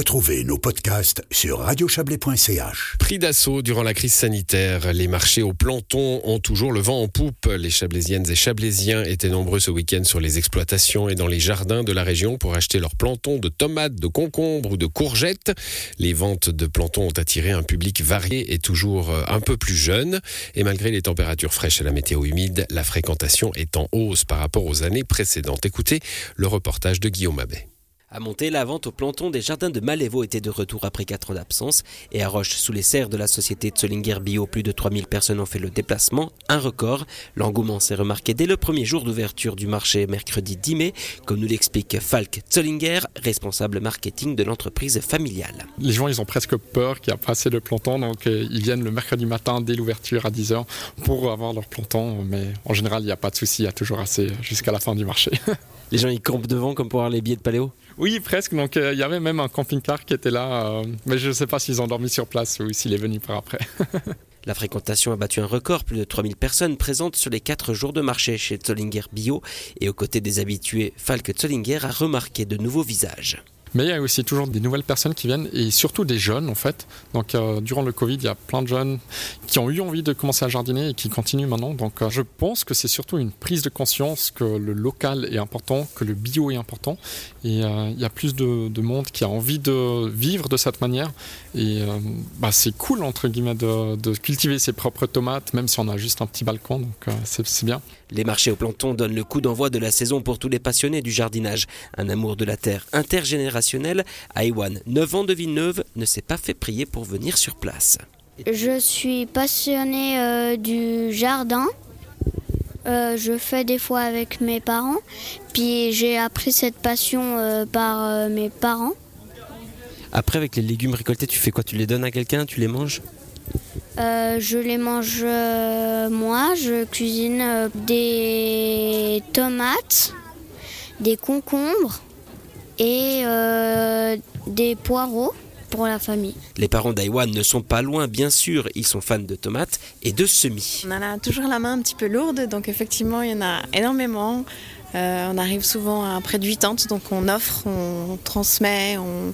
Retrouvez nos podcasts sur radiochablais.ch. Pris d'assaut durant la crise sanitaire, les marchés au planton ont toujours le vent en poupe. Les chablaisiennes et chablaisiens étaient nombreux ce week-end sur les exploitations et dans les jardins de la région pour acheter leurs plantons de tomates, de concombres ou de courgettes. Les ventes de plantons ont attiré un public varié et toujours euh, un peu plus jeune. Et malgré les températures fraîches et la météo humide, la fréquentation est en hausse par rapport aux années précédentes. Écoutez le reportage de Guillaume Abbé. À monter, la vente au planton des jardins de Malévo était de retour après 4 ans d'absence. Et à Roche, sous les serres de la société Zollinger Bio, plus de 3000 personnes ont fait le déplacement, un record. L'engouement s'est remarqué dès le premier jour d'ouverture du marché, mercredi 10 mai, comme nous l'explique Falk Zollinger, responsable marketing de l'entreprise familiale. Les gens, ils ont presque peur qu'il n'y a pas assez de plantons, donc euh, ils viennent le mercredi matin dès l'ouverture à 10h pour avoir leur planton. Mais en général, il n'y a pas de souci, il y a toujours assez jusqu'à la fin du marché. Les gens, ils campent devant comme pour avoir les billets de paléo? Oui, presque. Donc euh, il y avait même un camping-car qui était là, euh, mais je ne sais pas s'ils ont dormi sur place ou s'il est venu par après. La fréquentation a battu un record, plus de 3000 personnes présentes sur les 4 jours de marché chez Zollinger Bio et aux côtés des habitués, Falk Zollinger a remarqué de nouveaux visages. Mais il y a aussi toujours des nouvelles personnes qui viennent et surtout des jeunes en fait. Donc euh, durant le Covid, il y a plein de jeunes qui ont eu envie de commencer à jardiner et qui continuent maintenant. Donc euh, je pense que c'est surtout une prise de conscience que le local est important, que le bio est important. Et euh, il y a plus de, monde qui a envie de vivre de cette manière. Et bah, c'est cool entre guillemets de, de, cultiver ses propres tomates, même si on a juste un petit balcon. Donc c'est bien. Les marchés au planton donnent le coup d'envoi de la saison pour tous les passionnés du jardinage. Un amour de la terre intergénérationnel. Aïwan, 9 ans de Villeneuve, ne s'est pas fait prier pour venir sur place. Je suis passionné euh, du jardin. Euh, je fais des fois avec mes parents. Puis j'ai appris cette passion euh, par mes parents. Après, avec les légumes récoltés, tu fais quoi? Tu les donnes à quelqu'un? Tu les manges? Euh, je les mange euh, moi, je cuisine euh, des tomates, des concombres et des poireaux pour la famille. Les parents d'Aïwan ne sont pas loin, bien sûr, ils sont fans de tomates et de semis. On en a toujours la main un petit peu lourde, donc effectivement, il y en a énormément. on arrive souvent à près de 80, donc on offre, on transmet, on,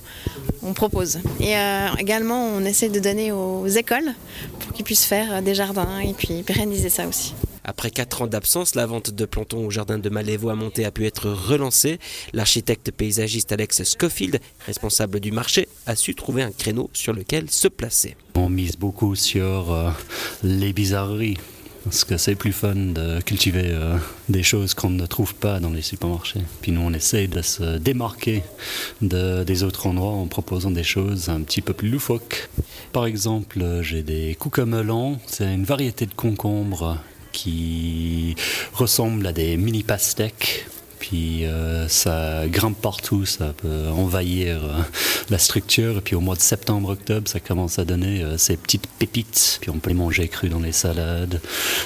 on propose. Et euh, également, on essaie de donner aux écoles pour qu'ils puissent faire euh, des jardins et puis pérenniser ça aussi. Après 4 ans d'absence, la vente de plantons au jardin de Malévo à Monté a pu être relancée. L'architecte paysagiste Alex Schofield, responsable du marché, a su trouver un créneau sur lequel se placer. On mise beaucoup sur euh, les bizarreries parce que c'est plus fun de cultiver euh, des choses qu'on ne trouve pas dans les supermarchés. Puis nous, on essaye de se démarquer de, des autres endroits en proposant des choses un petit peu plus loufoques. Par exemple, j'ai des cucamelons, c'est une variété de concombres qui ressemble à des mini pastèques puis euh, ça grimpe partout, ça peut envahir euh, la structure. Et puis au mois de septembre-octobre, ça commence à donner euh, ces petites pépites. Puis on peut les manger crues dans les salades.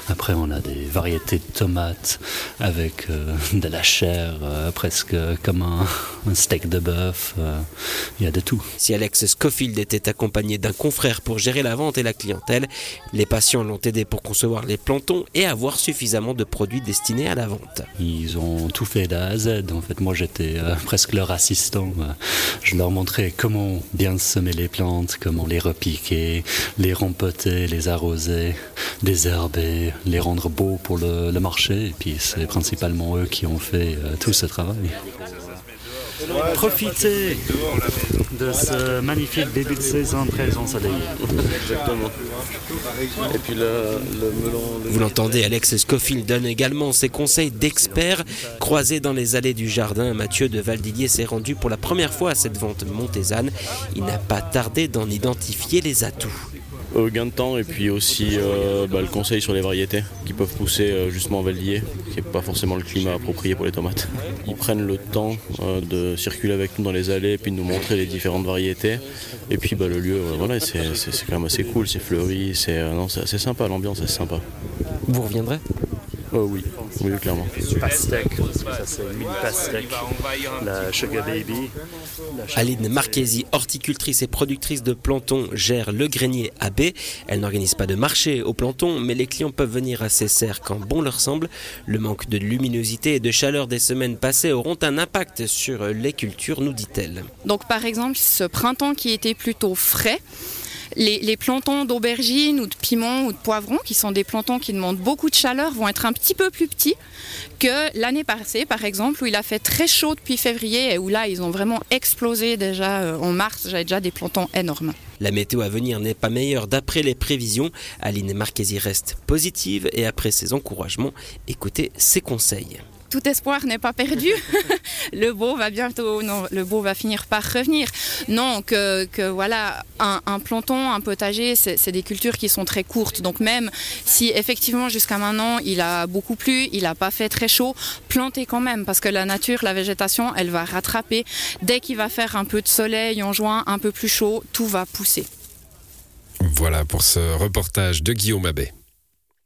Après, on a des variétés de tomates avec de la chair, presque comme un, un steak de bœuf. Il y a de tout. Si Alex Scofield était accompagné d'un confrère pour gérer la vente et la clientèle, les patients l'ont aidé pour concevoir les plantons et avoir suffisamment de produits destinés à la vente. Ils ont tout fait d'A à Z. En fait, moi, j'étais euh, presque leur assistant. Je leur montrais comment bien semer les plantes, comment les repiquer, les rempoter, les arroser, désherber, les rendre beaux pour le, marché. Et puis, c'est principalement eux qui ont fait euh, tout ce travail. Profitez de ce magnifique début de saison très ensoleillé. Exactement. Et puis le, melon. Vous l'entendez, Alex Scofield donne également ses conseils d'expert. Croisé dans les allées du jardin, Mathieu de Valdillier s'est rendu pour la première fois à cette vente montésane. Il n'a pas tardé d'en identifier les atouts gain de temps et puis aussi euh, bah, le conseil sur les variétés qui peuvent pousser euh, justement en Valdier, qui n'est pas forcément le climat approprié pour les tomates. Ils prennent le temps euh, de circuler avec nous dans les allées et puis de nous montrer les différentes variétés. Et puis bah, le lieu, voilà, c'est quand même assez cool, c'est fleuri, c'est sympa, l'ambiance est sympa. Vous reviendrez? Oh oui, oui, clairement. Pastèque, ça c'est mini pastèque, la sugar baby. Aline Marchesi, horticultrice et productrice de planton, gère le grenier AB. Elle n'organise pas de marché au planton, mais les clients peuvent venir à ses serres quand bon leur semble. Le manque de luminosité et de chaleur des semaines passées auront un impact sur les cultures, nous dit-elle. Donc par exemple, ce printemps qui était plutôt frais, les, plantons d'aubergine ou de piment ou de poivron, qui sont des plantons qui demandent beaucoup de chaleur, vont être un petit peu plus petits que l'année passée, par exemple, où il a fait très chaud depuis février et où là, ils ont vraiment explosé déjà euh, en mars. J'avais déjà des plantons énormes. La météo à venir n'est pas meilleure d'après les prévisions. Aline Marchesi reste positive et après ses encouragements, écoutez ses conseils tout espoir n'est pas perdu. le beau va bientôt, non, le beau va finir par revenir. Non, que, que voilà, un, un, planton, un potager, c'est des cultures qui sont très courtes. Donc même si effectivement jusqu'à maintenant il a beaucoup plu, il n'a pas fait très chaud, plantez quand même parce que la nature, la végétation, elle va rattraper. Dès qu'il va faire un peu de soleil en juin, un peu plus chaud, tout va pousser. Voilà pour ce reportage de Guillaume Abbé.